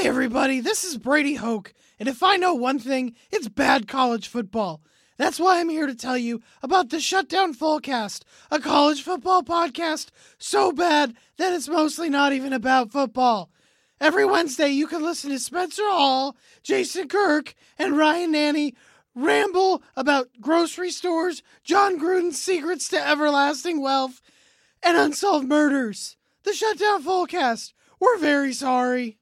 Hi, everybody. This is Brady Hoke, and if I know one thing, it's bad college football. That's why I'm here to tell you about the Shutdown Fullcast, a college football podcast so bad that it's mostly not even about football. Every Wednesday, you can listen to Spencer Hall, Jason Kirk, and Ryan Nanni ramble about grocery stores, Jon Gruden's secrets to everlasting wealth, and unsolved murders. The Shutdown Fullcast. We're very sorry.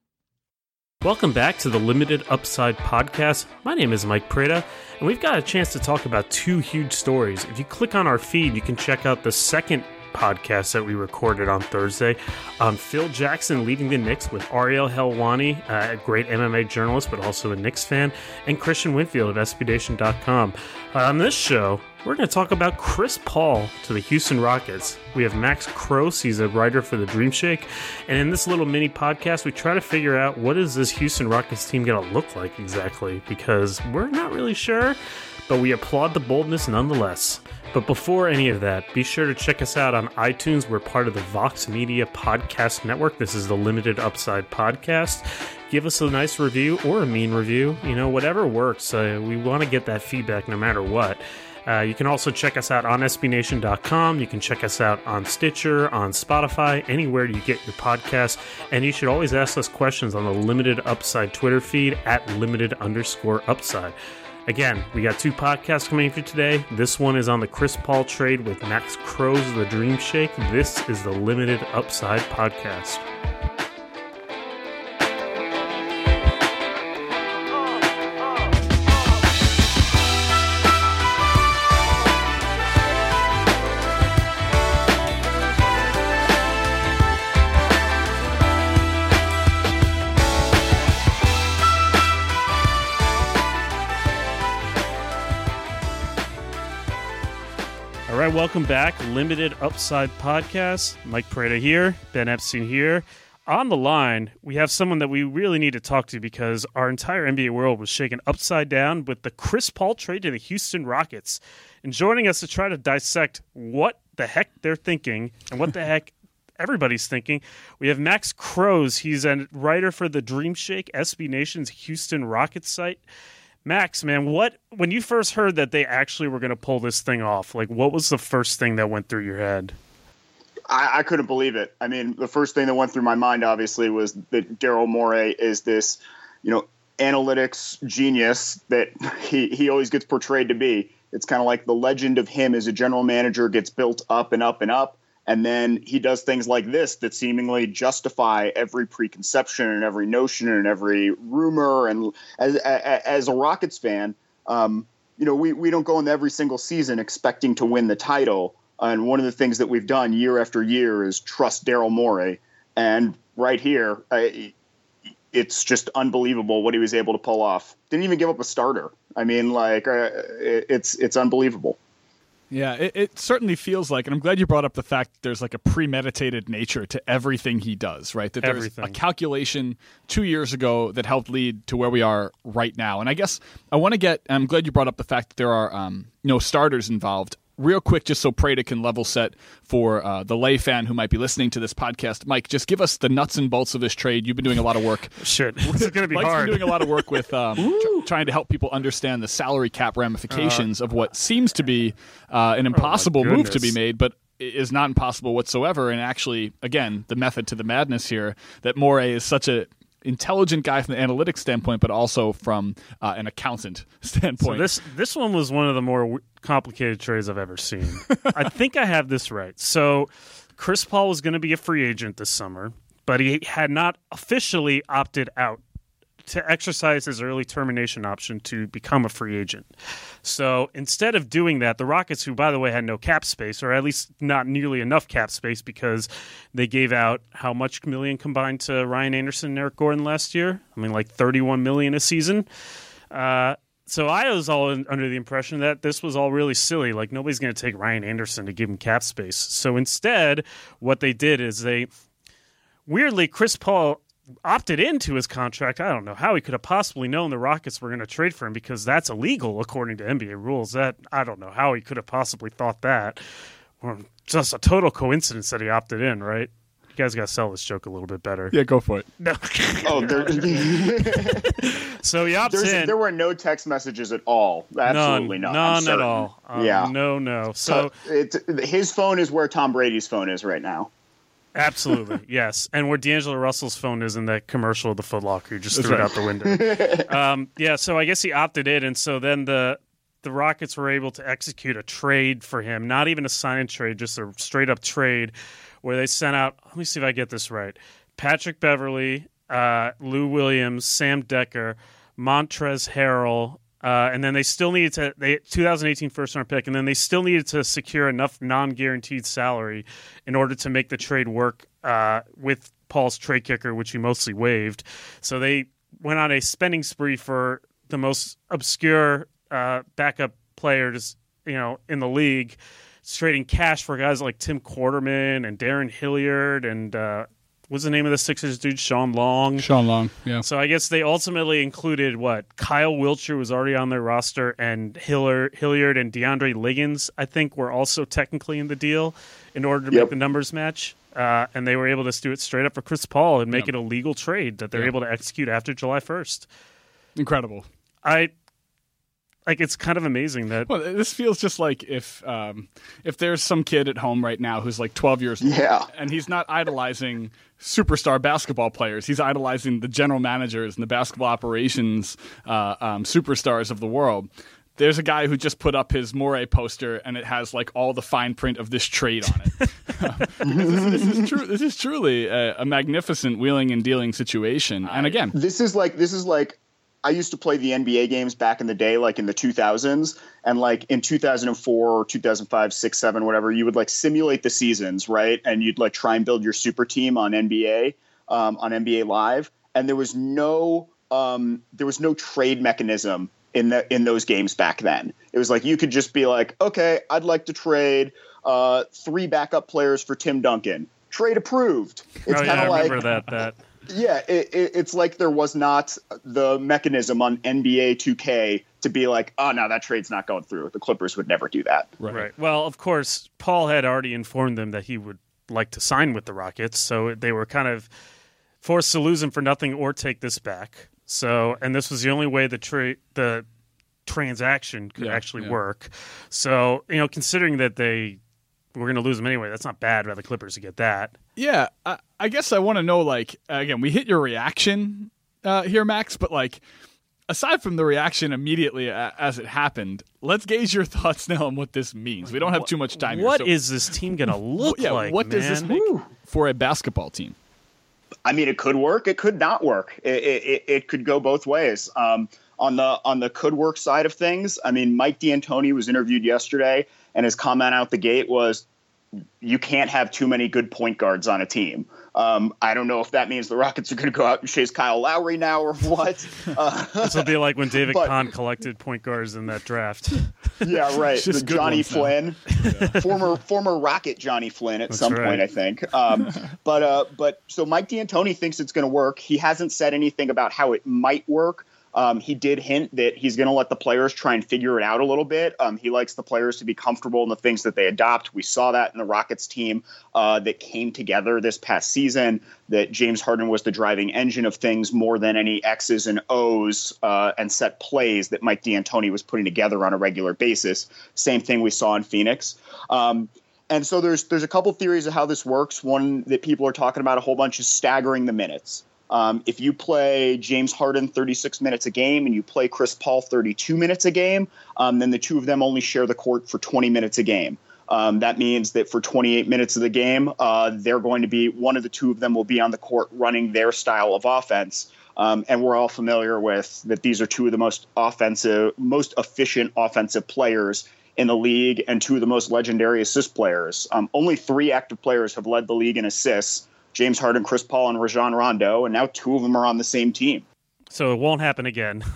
Welcome back to the Limited Upside Podcast. My name is Mike Prada, and we've got a chance to talk about two huge stories. If you click on our feed, you can check out the second podcast that we recorded on Thursday. Um, Phil Jackson leading the Knicks with Ariel Helwani, uh, a great MMA journalist, but also a Knicks fan, and Christian Winfield of SBNation.com. Uh, on this show, we're going to talk about Chris Paul to the Houston Rockets. We have Max Cross, he's a writer for the Dream Shake. And in this little mini podcast, we try to figure out what is this Houston Rockets team going to look like exactly, because we're not really sure, but we applaud the boldness nonetheless. But before any of that, be sure to check us out on iTunes. We're part of the Vox Media Podcast Network. This is the Limited Upside Podcast. Give us a nice review or a mean review, you know, whatever works. Uh, we want to get that feedback no matter what. Uh, you can also check us out on SBNation.com. You can check us out on Stitcher, on Spotify, anywhere you get your podcast. And you should always ask us questions on the Limited Upside Twitter feed at limited underscore upside. Again, we got two podcasts coming for today. This one is on the Chris Paul trade with Max Crows, The Dream Shake. This is the Limited Upside Podcast. Welcome back. Limited Upside Podcast. Mike Prada here, Ben Epstein here. On the line, we have someone that we really need to talk to because our entire NBA world was shaken upside down with the Chris Paul trade to the Houston Rockets. And joining us to try to dissect what the heck they're thinking and what the heck everybody's thinking, we have Max Crows. He's a writer for the Dream Shake, SB Nation's Houston Rockets site. Max, man, what when you first heard that they actually were going to pull this thing off? Like, what was the first thing that went through your head? I, I, couldn't believe it. I mean, the first thing that went through my mind, obviously, was that Daryl Morey is this, you know, analytics genius that he he always gets portrayed to be. It's kind of like the legend of him as a general manager gets built up and up and up, and then he does things like this that seemingly justify every preconception and every notion and every rumor. And as as a Rockets fan, um, you know, we we don't go into every single season expecting to win the title. And one of the things that we've done year after year is trust Daryl Morey. And right here, I, it's just unbelievable what he was able to pull off. Didn't even give up a starter. I mean, like uh, it's it's unbelievable. Yeah, it, it, certainly feels like, and I'm glad you brought up the fact that there's like a premeditated nature to everything he does, right? That there's a calculation two years ago that helped lead to where we are right now. And I guess I want to get, I'm glad you brought up the fact that there are um, no starters involved real quick, just so Prada can level set for uh, the lay fan who might be listening to this podcast. Mike, just give us the nuts and bolts of this trade. You've been doing a lot of work. Shit, this is going to be Mike's hard. been doing a lot of work with um, tr- trying to help people understand the salary cap ramifications uh, of what seems to be uh, an impossible oh move to be made, but is not impossible whatsoever. And actually, again, the method to the madness here that Morey is such a intelligent guy from the analytics standpoint, but also from uh, an accountant standpoint. So this this one was one of the more complicated trades I've ever seen. I think I have this right. So Chris Paul was going to be a free agent this summer, but he had not officially opted out to exercise his early termination option to become a free agent. So instead of doing that, the Rockets, who by the way had no cap space, or at least not nearly enough cap space because they gave out how much million combined to Ryan Anderson and Eric Gordon last year? I mean, like 31 million a season. Uh, so I was all in, under the impression that this was all really silly. Like nobody's going to take Ryan Anderson to give him cap space. So instead, what they did is they weirdly Chris Paul opted into his contract. I don't know how he could have possibly known the Rockets were going to trade for him because that's illegal according to NBA rules. That I don't know how he could have possibly thought that. Or just a total coincidence that he opted in, right? Guys got to sell this joke a little bit better. Yeah, go for it. No. Oh, there, so he opts there's- in. there were no text messages at all. Absolutely none, none. None at all. Um, Yeah. no, no. So So it, his phone is where Tom Brady's phone is right now. absolutely, yes. And where D'Angelo Russell's phone is in that commercial of the Foot Locker, he just That's threw it out the window. um, yeah. So I guess he opted in, and so then the the Rockets were able to execute a trade for him, not even a sign and trade, just a straight up trade, where they sent out. Let me see if I get this right. Patrick Beverley, uh, Lou Williams, Sam Dekker, Montrezl Harrell, uh, and then they still needed to they 2018 first round pick, and then they still needed to secure enough non guaranteed salary in order to make the trade work uh, with Paul's trade kicker, which he mostly waived. So they went on a spending spree for the most obscure uh, backup players, you know, in the league, trading cash for guys like Tim Quarterman and Darren Hilliard and uh, what's the name of the Sixers dude? Shawn Long. Shawn Long. Yeah. So I guess they ultimately included what Kyle Wiltjer was already on their roster, and Hilliard, Hilliard and DeAndre Liggins, I think, were also technically in the deal in order to make the numbers match. Uh, and they were able to do it straight up for Chris Paul and make Yep. it a legal trade that they're Yep. able to execute after July first. Incredible. I like it's kind of amazing that Well, this feels just like if um, if there's some kid at home right now who's like 12 years old, Yeah. and he's not idolizing superstar basketball players, he's idolizing the general managers and the basketball operations uh, um, superstars of the world. There's a guy who just put up his Morey poster, and it has like all the fine print of this trade on it. this, is, this is true. This is truly a, a magnificent wheeling and dealing situation. And again, This is like this is like I used to play the NBA games back in the day, like in the 2000s, and like in 2004 or 2005, six, seven, whatever. You would like simulate the seasons, right? And you'd like try and build your super team on NBA, um, on NBA Live, and there was no um, there was no trade mechanism in the in those games back then. It was like you could just be like, okay, I'd like to trade uh, three backup players for Tim Duncan. Trade approved. It's oh yeah, kind I of like remember that that yeah, it, it, it's like there was not the mechanism on NBA 2K to be like, oh no, that trade's not going through. The Clippers would never do that. Right. Well, of course, Paul had already informed them that he would like to sign with the Rockets, so they were kind of forced to lose him for nothing or take this back. So, and this was the only way the tra- the transaction could Yeah, actually yeah. work. So, you know, considering that they were going to lose them anyway, that's not bad by the Clippers to get that. Yeah, I, I guess I want to know. Like, again, we hit your reaction uh, here, Max, but like, aside from the reaction immediately as it happened, let's gauge your thoughts now on what this means. We don't have too much time. What here, is this team going to look yeah? like? what does this man? make for a basketball team? I mean, it could work. It could not work. It, it, it- it could go both ways. Um, on the on the could work side of things, I mean, Mike D'Antoni was interviewed yesterday, and his comment out the gate was, "You can't have too many good point guards on a team." Um, I don't know if that means the Rockets are going to go out and chase Kyle Lowry now or what. Uh, This will be like when David But- Kahn collected point guards in that draft. Yeah, right. The Johnny. Flynn, former former Rocket Johnny Flynn at That's some right. point, I think. Um, but uh, but so Mike D'Antoni thinks it's going to work. He hasn't said anything about how it might work. Um, he did hint that he's going to let the players try and figure it out a little bit. Um, he likes the players to be comfortable in the things that they adopt. We saw that in the Rockets team uh, that came together this past season. That James Harden was the driving engine of things more than any X's and O's uh, and set plays that Mike D'Antoni was putting together on a regular basis. Same thing we saw in Phoenix. Um, and so there's there's a couple theories of how this works. One that people are talking about a whole bunch is staggering the minutes. Um, if you play James Harden 36 minutes a game and you play Chris Paul 32 minutes a game, um, then the two of them only share the court for 20 minutes a game. Um, that means that for 28 minutes of the game, uh, they're going to be one of the two of them will be on the court running their style of offense. Um, and we're all familiar with that these are two of the most offensive, most efficient offensive players in the league and two of the most legendary assist players. Um, only three active players have led the league in assists James Harden, Chris Paul, and Rajon Rondo, and now two of them are on the same team. So it won't happen again.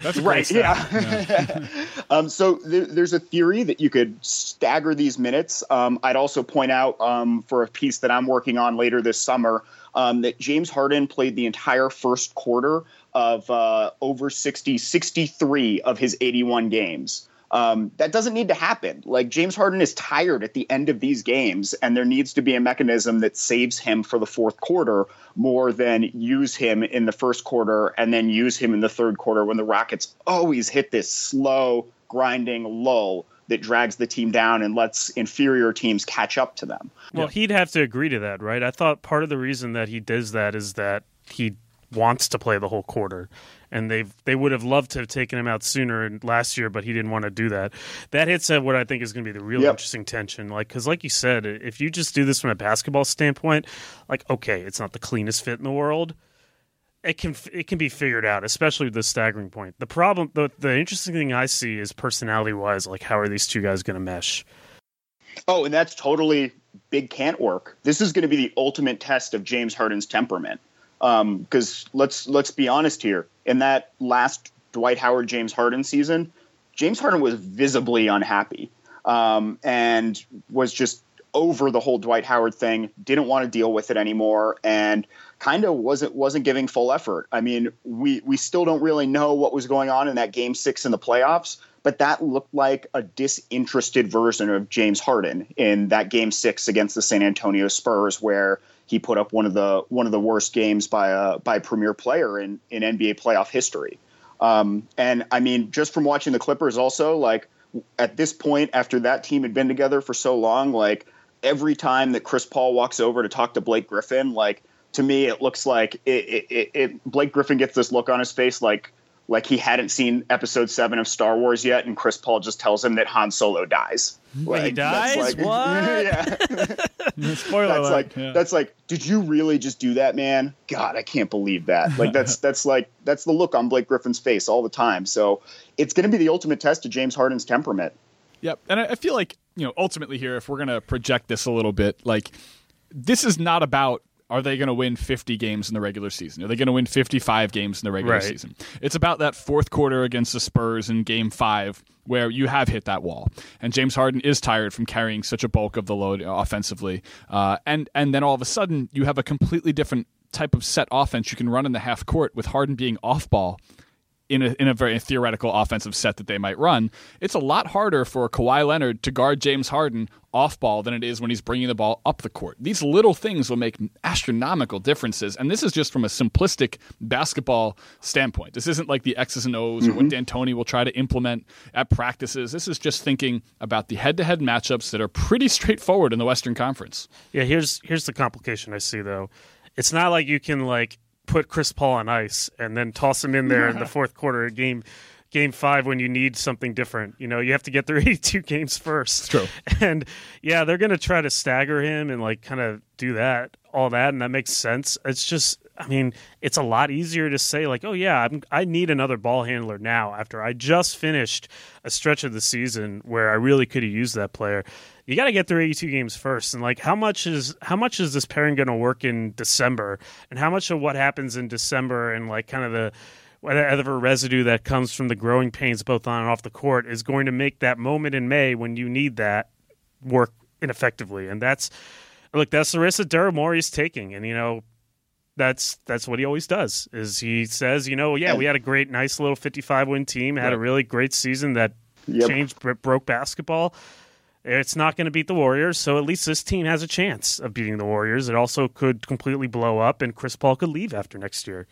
That's Right. great Yeah. um, so there, there's a theory that you could stagger these minutes. Um, I'd also point out um, for a piece that I'm working on later this summer um, that James Harden played the entire first quarter of uh, over 60, 63 of his 81 games. Um, that doesn't need to happen. Like James Harden is tired at the end of these games, and there needs to be a mechanism that saves him for the fourth quarter more than use him in the first quarter and then use him in the third quarter when the Rockets always hit this slow, grinding lull that drags the team down and lets inferior teams catch up to them. Well, he'd have to agree to that, right? I thought part of the reason that he does that is that he wants to play the whole quarter and they they would have loved to have taken him out sooner last year, but he didn't want to do that. That hits at what I think is going to be the real yep. interesting tension. Like, because like you said, if you just do this from a basketball standpoint, like okay, it's not the cleanest fit in the world. It can it can be figured out, especially with the staggering point. The problem, the the interesting thing I see is personality wise, like how are these two guys going to mesh? Oh, and that's totally big can't work. This is going to be the ultimate test of James Harden's temperament because um, let's let's be honest here. In that last Dwight Howard James Harden season, James Harden was visibly unhappy um, and was just over the whole Dwight Howard thing. Didn't want to deal with it anymore, and kind of wasn't wasn't giving full effort. I mean, we we still don't really know what was going on in that Game Six in the playoffs, but that looked like a disinterested version of James Harden in that Game Six against the San Antonio Spurs, where he put up one of the one of the worst games by a by a premier player in in NBA playoff history. Um, and I mean, just from watching the Clippers, also like at this point, after that team had been together for so long, like every time that Chris Paul walks over to talk to Blake Griffin, like to me, it looks like it, it, it Blake Griffin gets this look on his face, like like he hadn't seen episode seven of Star Wars yet, and Chris Paul just tells him that Han Solo dies. Like, he dies? Like, what? yeah. Spoiler that's like yeah. that's like, did you really just do that, man? God, I can't believe that. Like that's that's like that's the look on Blake Griffin's face all the time. So it's going to be the ultimate test of James Harden's temperament. Yep, and I feel like you know ultimately here, if we're going to project this a little bit, like this is not about are they going to win 50 games in the regular season? Are they going to win 55 games in the regular right. season? It's about that fourth quarter against the Spurs in game five where you have hit that wall. And James Harden is tired from carrying such a bulk of the load offensively. Uh, and, and then all of a sudden, you have a completely different type of set offense you can run in the half court with Harden being off ball in a, in a very theoretical offensive set that they might run, it's a lot harder for Kawhi Leonard to guard James Harden off ball than it is when he's bringing the ball up the court. These little things will make astronomical differences. And this is just from a simplistic basketball standpoint. This isn't like the X's and O's mm-hmm. or what mm-hmm. D'Antoni will try to implement at practices. This is just thinking about the head to head matchups that are pretty straightforward in the Western Conference. Yeah, here's here's the complication I see though. It's not like you can like put Chris Paul on ice and then toss him in there in the fourth quarter of game game five when you need something different. You know, you have to get through 82 games first. True. And yeah, they're going to try to stagger him and like kind of do that, all that. And that makes sense. It's just, I mean, it's a lot easier to say, like, oh, yeah, I'm, I need another ball handler now after I just finished a stretch of the season where I really could have used that player you got to get through 82 games first and like how much is how much is this pairing going to work in december? And how much of what happens in december and like kind of the whatever residue that comes from the growing pains both on and off the court is going to make that moment in may when you need that work ineffectively. And that's look that's the risk that Daryl taking and you know that's that's what he always does is he says you know yeah we had a great nice little 55 win team had a really great season that yep. changed broke basketball it's not going to beat the Warriors, so at least this team has a chance of beating the Warriors. It also could completely blow up, and Chris Paul could leave after next year.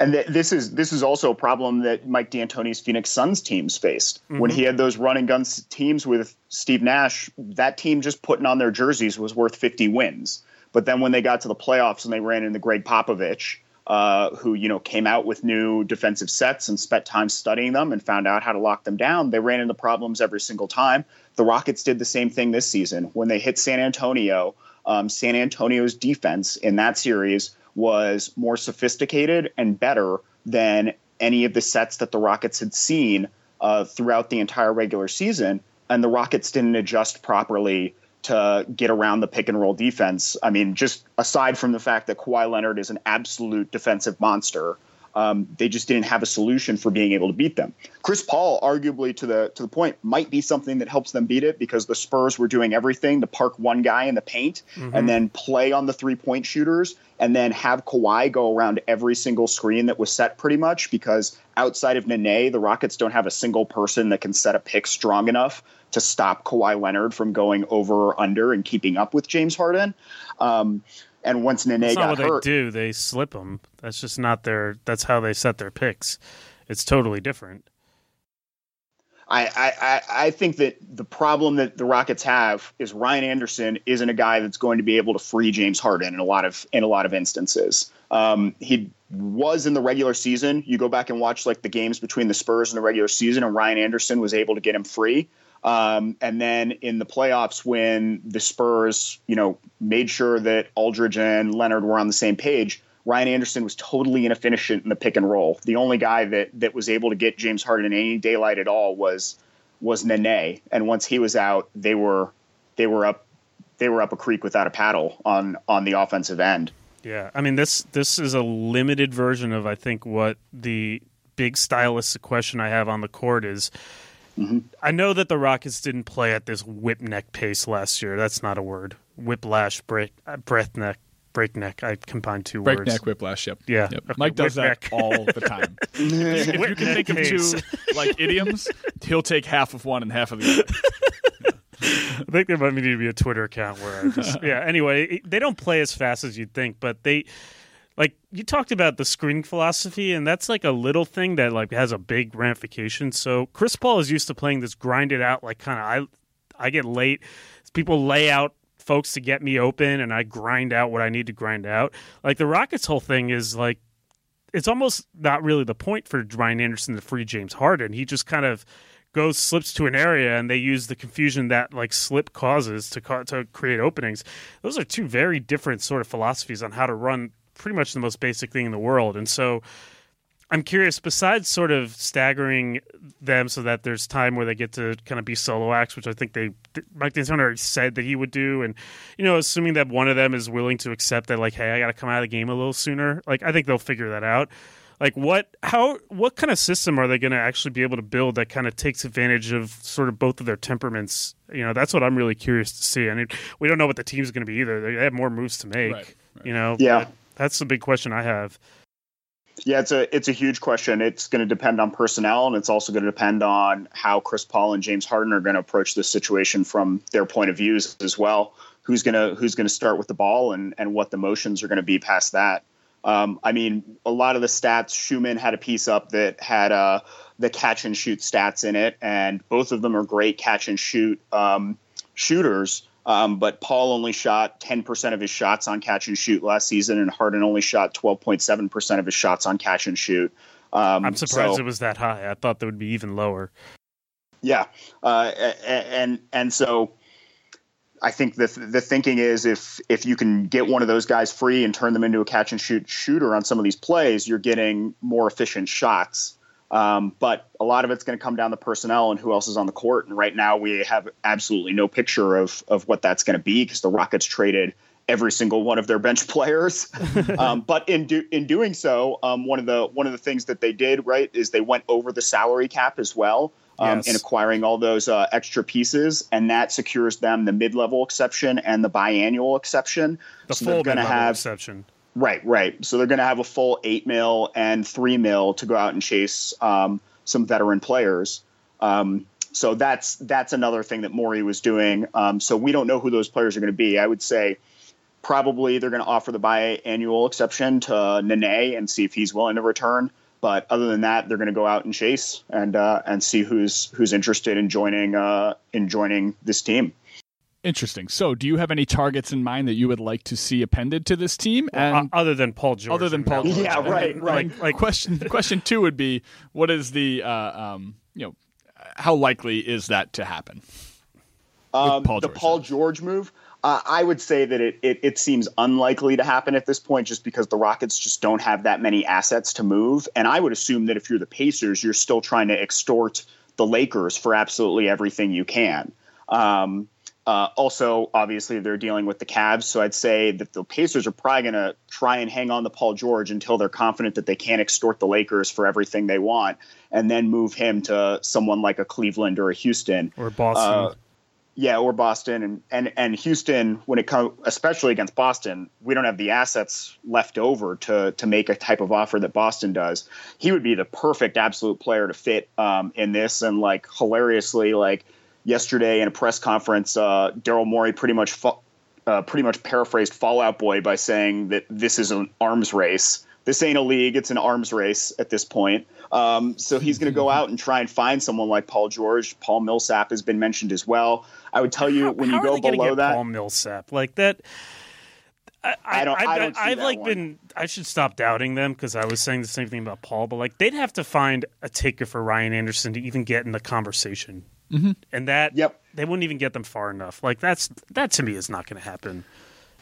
And th- this is this is also a problem that Mike D'Antoni's Phoenix Suns teams faced mm-hmm. when he had those running guns teams with Steve Nash. That team just putting on their jerseys was worth 50 wins. But then when they got to the playoffs and they ran into Gregg Popovich, uh, who you know came out with new defensive sets and spent time studying them and found out how to lock them down. They ran into problems every single time. The Rockets did the same thing this season when they hit San Antonio. Um, San Antonio's defense in that series was more sophisticated and better than any of the sets that the Rockets had seen uh, throughout the entire regular season. And the Rockets didn't adjust properly to get around the pick and roll defense. I mean, just aside from the fact that Kawhi Leonard is an absolute defensive monster, um, they just didn't have a solution for being able to beat them. Chris Paul, arguably to the to the point, might be something that helps them beat it because the Spurs were doing everything to park one guy in the paint mm-hmm. and then play on the three point shooters and then have Kawhi go around every single screen that was set pretty much because outside of Nene, the Rockets don't have a single person that can set a pick strong enough to stop Kawhi Leonard from going over or under and keeping up with James Harden. Um, and once Nene that's got not what hurt, they do. They slip them. That's just not their. That's how they set their picks. It's totally different. I, I, I think that the problem that the Rockets have is Ryan Anderson isn't a guy that's going to be able to free James Harden in a lot of in a lot of instances. Um, he was in the regular season. You go back and watch like the games between the Spurs and the regular season, and Ryan Anderson was able to get him free. Um, and then in the playoffs, when the Spurs, you know, made sure that Aldridge and Leonard were on the same page, Ryan Anderson was totally inefficient in the pick and roll. The only guy that that was able to get James Harden in any daylight at all was was Nene. And once he was out, they were they were up they were up a creek without a paddle on on the offensive end. Yeah, I mean this this is a limited version of I think what the big stylistic question I have on the court is Mm-hmm. I know that the Rockets didn't play at this whip neck pace last year. That's not a word. Whiplash, break, uh, breathneck, breakneck. I combined two breakneck, words. Breakneck, whiplash. Yep. Yeah. Yep. Okay. Mike does that all the time. if you can think of two like idioms, he'll take half of one and half of the other. I think there might need to be a Twitter account where I just yeah. Anyway, they don't play as fast as you'd think, but they like you talked about the screening philosophy and that's like a little thing that like has a big ramification so chris paul is used to playing this grinded out like kind of i i get late people lay out folks to get me open and i grind out what i need to grind out like the rockets whole thing is like it's almost not really the point for Ryan Anderson to free James Harden. He just kind of goes slips to an area and they use the confusion that like slip causes to to create openings. Those are two very different sort of philosophies on how to run pretty much the most basic thing in the world. And so I'm curious, besides sort of staggering them so that there's time where they get to kind of be solo acts, which I think they Mike D'Antoni already said that he would do, and you know, assuming that one of them is willing to accept that, like, hey, I got to come out of the game a little sooner. Like, I think they'll figure that out. Like, what, how, what kind of system are they going to actually be able to build that kind of takes advantage of sort of both of their temperaments? You know, that's what I'm really curious to see. I mean, we don't know what the team's going to be either. They have more moves to make. Right, right. You know, yeah. That's the big question I have. Yeah, it's a it's a huge question. It's going to depend on personnel, and it's also going to depend on how Chris Paul and James Harden are going to approach this situation from their point of views as well. Who's gonna who's gonna start with the ball, and and what the motions are going to be past that. Um, I mean, a lot of the stats. Schuhmann had a piece up that had uh, the catch and shoot stats in it, and both of them are great catch and shoot um, shooters. Um, but Paul only shot 10% of his shots on catch and shoot last season, and Harden only shot 12.7% of his shots on catch and shoot. Um, I'm surprised so, it was that high. I thought that would be even lower. Yeah, uh, and and so I think the the thinking is if if you can get one of those guys free and turn them into a catch and shoot shooter on some of these plays, you're getting more efficient shots. Um, but a lot of it's going to come down to personnel and who else is on the court. And right now, we have absolutely no picture of of what that's going to be because the Rockets traded every single one of their bench players. um, but in do, in doing so, um, one of the one of the things that they did right is they went over the salary cap as well. Um, yes. in acquiring all those uh, extra pieces, and that secures them the mid-level exception and the biannual exception. The so full mid-level have, exception Right, right. So they're going to have a full eight mil and three mil to go out and chase um, some veteran players. Um, so that's that's another thing that Morey was doing. Um, so we don't know who those players are going to be. I would say probably they're going to offer the biannual exception to Nene and see if he's willing to return. But other than that, they're going to go out and chase and uh, and see who's who's interested in joining uh, in joining this team. Interesting. So, do you have any targets in mind that you would like to see appended to this team? And uh, other than Paul George, other than Paul, George. yeah, right, right. Like, like question question two would be, what is the uh, um, you know, how likely is that to happen? Um, Paul the Paul George move. Uh, I would say that it, it, it seems unlikely to happen at this point, just because the Rockets just don't have that many assets to move. And I would assume that if you're the Pacers, you're still trying to extort the Lakers for absolutely everything you can. Um, uh, also, obviously, they're dealing with the Cavs, so I'd say that the Pacers are probably going to try and hang on to Paul George until they're confident that they can't extort the Lakers for everything they want, and then move him to someone like a Cleveland or a Houston or Boston. Uh, yeah, or Boston and and and Houston. When it comes, especially against Boston, we don't have the assets left over to to make a type of offer that Boston does. He would be the perfect absolute player to fit um, in this, and like hilariously, like yesterday in a press conference, uh, Daryl Morey pretty much fa- uh, pretty much paraphrased Fall Out Boy by saying that this is an arms race. This ain't a league; it's an arms race at this point. Um, so he's going to go out and try and find someone like Paul George. Paul Millsap has been mentioned as well. I would tell you how, when how you go below that, Paul Millsap like that. I, I, don't. I, don't I, have like one. been. I should stop doubting them because I was saying the same thing about Paul. But like, they'd have to find a taker for Ryan Anderson to even get in the conversation. Mm-hmm. And that, yep, they wouldn't even get them far enough. Like that's that to me is not going to happen.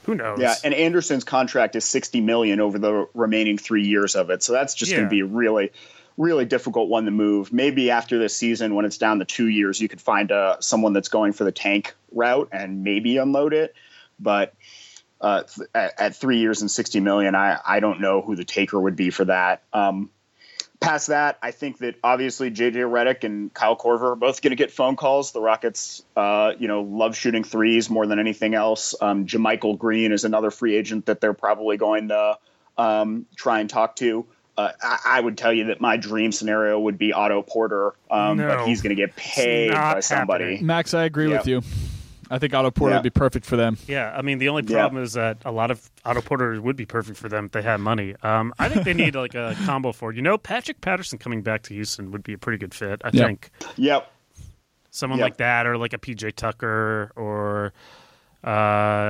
Who knows? Yeah, and Anderson's contract is sixty million over the remaining three years of it, so that's just yeah. going to be really, really difficult one to move. Maybe after this season, when it's down to two years, you could find uh, someone that's going for the tank route and maybe unload it. But uh, at, at, three years and sixty million, I I don't know who the taker would be for that. Um, past that, I think that obviously JJ Redick and Kyle Korver are both going to get phone calls. The Rockets, uh, you know, love shooting threes more than anything else. Um, JaMychal Green is another free agent that they're probably going to um, try and talk to. Uh, I, I, would tell you that my dream scenario would be Otto Porter, um, no, but he's going to get paid by somebody. Happening. Max, I agree yep. with you. I think Otto Porter yeah. would be perfect for them. Yeah, I mean the only problem yeah. is that a lot of Otto Porter would be perfect for them if they had money. Um, I think they need like a combo for you know Patrick Patterson coming back to Houston would be a pretty good fit. I yep. think. Yep. Someone yep. like that, or like a PJ Tucker, or uh,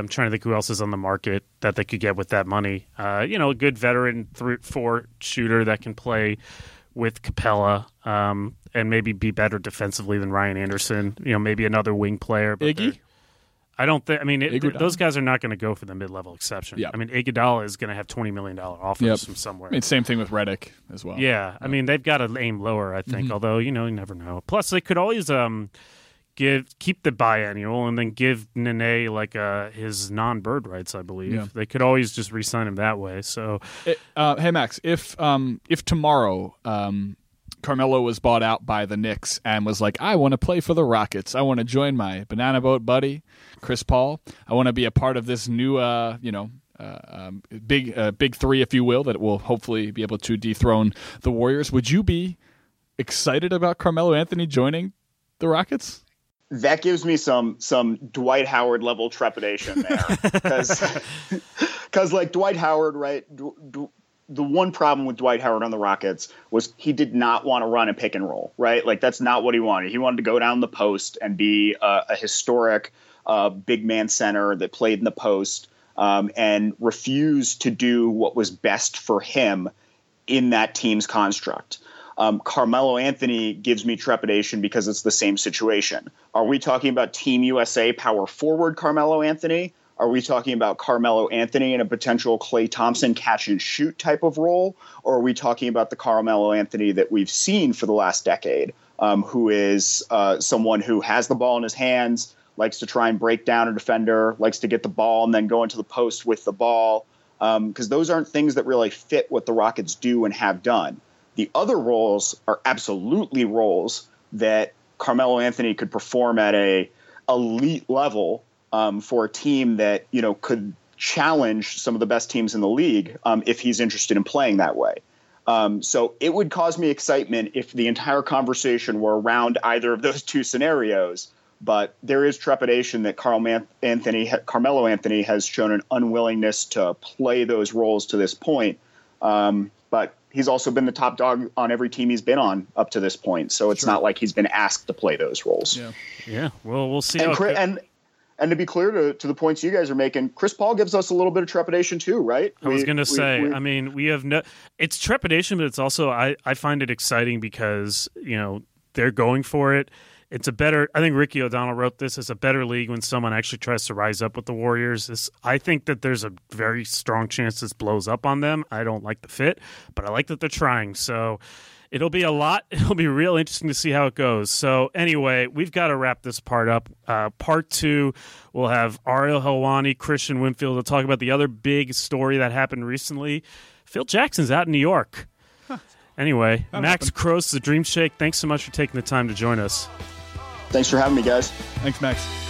I'm trying to think who else is on the market that they could get with that money. Uh, you know, a good veteran three, four shooter that can play with Capela um, and maybe be better defensively than Ryan Anderson. You know, maybe another wing player. Iggy. I don't think. I mean, it, those guys are not going to go for the mid-level exception. Yep. I mean, Iguodala is going to have twenty million dollar offers yep. from somewhere. I mean, same thing with Redick as well. Yeah. I mean, they've got to aim lower. I think, mm-hmm. although you know, you never know. Plus, they could always um, give keep the biannual and then give Nene like uh, his non-bird rights. I believe yeah. they could always just re-sign him that way. So, it, uh, hey Max, if um, if tomorrow um, Carmelo was bought out by the Knicks and was like, I want to play for the Rockets. I want to join my banana boat buddy, Chris Paul. I want to be a part of this new, uh, you know, uh, um, big, uh, big three, if you will, that will hopefully be able to dethrone the Warriors. Would you be excited about Carmelo Anthony joining the Rockets? That gives me some some Dwight Howard level trepidation there, because because like Dwight Howard, right? The one problem with Dwight Howard on the Rockets was he did not want to run a pick and roll, right? Like that's not what he wanted. He wanted to go down the post and be a, a historic uh, big man center that played in the post um, and refused to do what was best for him in that team's construct. Um, Carmelo Anthony gives me trepidation because it's the same situation. Are we talking about Team USA power forward Carmelo Anthony? Are we talking about Carmelo Anthony in a potential Klay Thompson catch and shoot type of role? Or are we talking about the Carmelo Anthony that we've seen for the last decade, um, who is uh, someone who has the ball in his hands, likes to try and break down a defender, likes to get the ball and then go into the post with the ball? Because um, those aren't things that really fit what the Rockets do and have done. The other roles are absolutely roles that Carmelo Anthony could perform at a elite level um, for a team that you know could challenge some of the best teams in the league um, if he's interested in playing that way. Um, so it would cause me excitement if the entire conversation were around either of those two scenarios. But there is trepidation that Carl Man- Anthony, Carmelo Anthony, has shown an unwillingness to play those roles to this point. Um, but he's also been the top dog on every team he's been on up to this point. So it's sure. not like he's been asked to play those roles. Yeah, yeah. Well, we'll see. And, and and to be clear to, to the points you guys are making, Chris Paul gives us a little bit of trepidation too, right? I was going to say, we, I mean, we have no, it's trepidation, but it's also, I, I find it exciting because, you know, they're going for it. it's a better. I think Ricky O'Donnell wrote this. It's a better league when someone actually tries to rise up with the Warriors. This, I think that there's a very strong chance this blows up on them. I don't like the fit, but I like that they're trying. So it'll be a lot. It'll be real interesting to see how it goes. So anyway, we've got to wrap this part up. Uh, part two, we'll have Ariel Helwani, Christian Winfield to talk about the other big story that happened recently. Phil Jackson's out in New York. Anyway, That'll Max happen. Cross, the Dream Shake. Thanks so much for taking the time to join us. Thanks for having me, guys. Thanks, Max.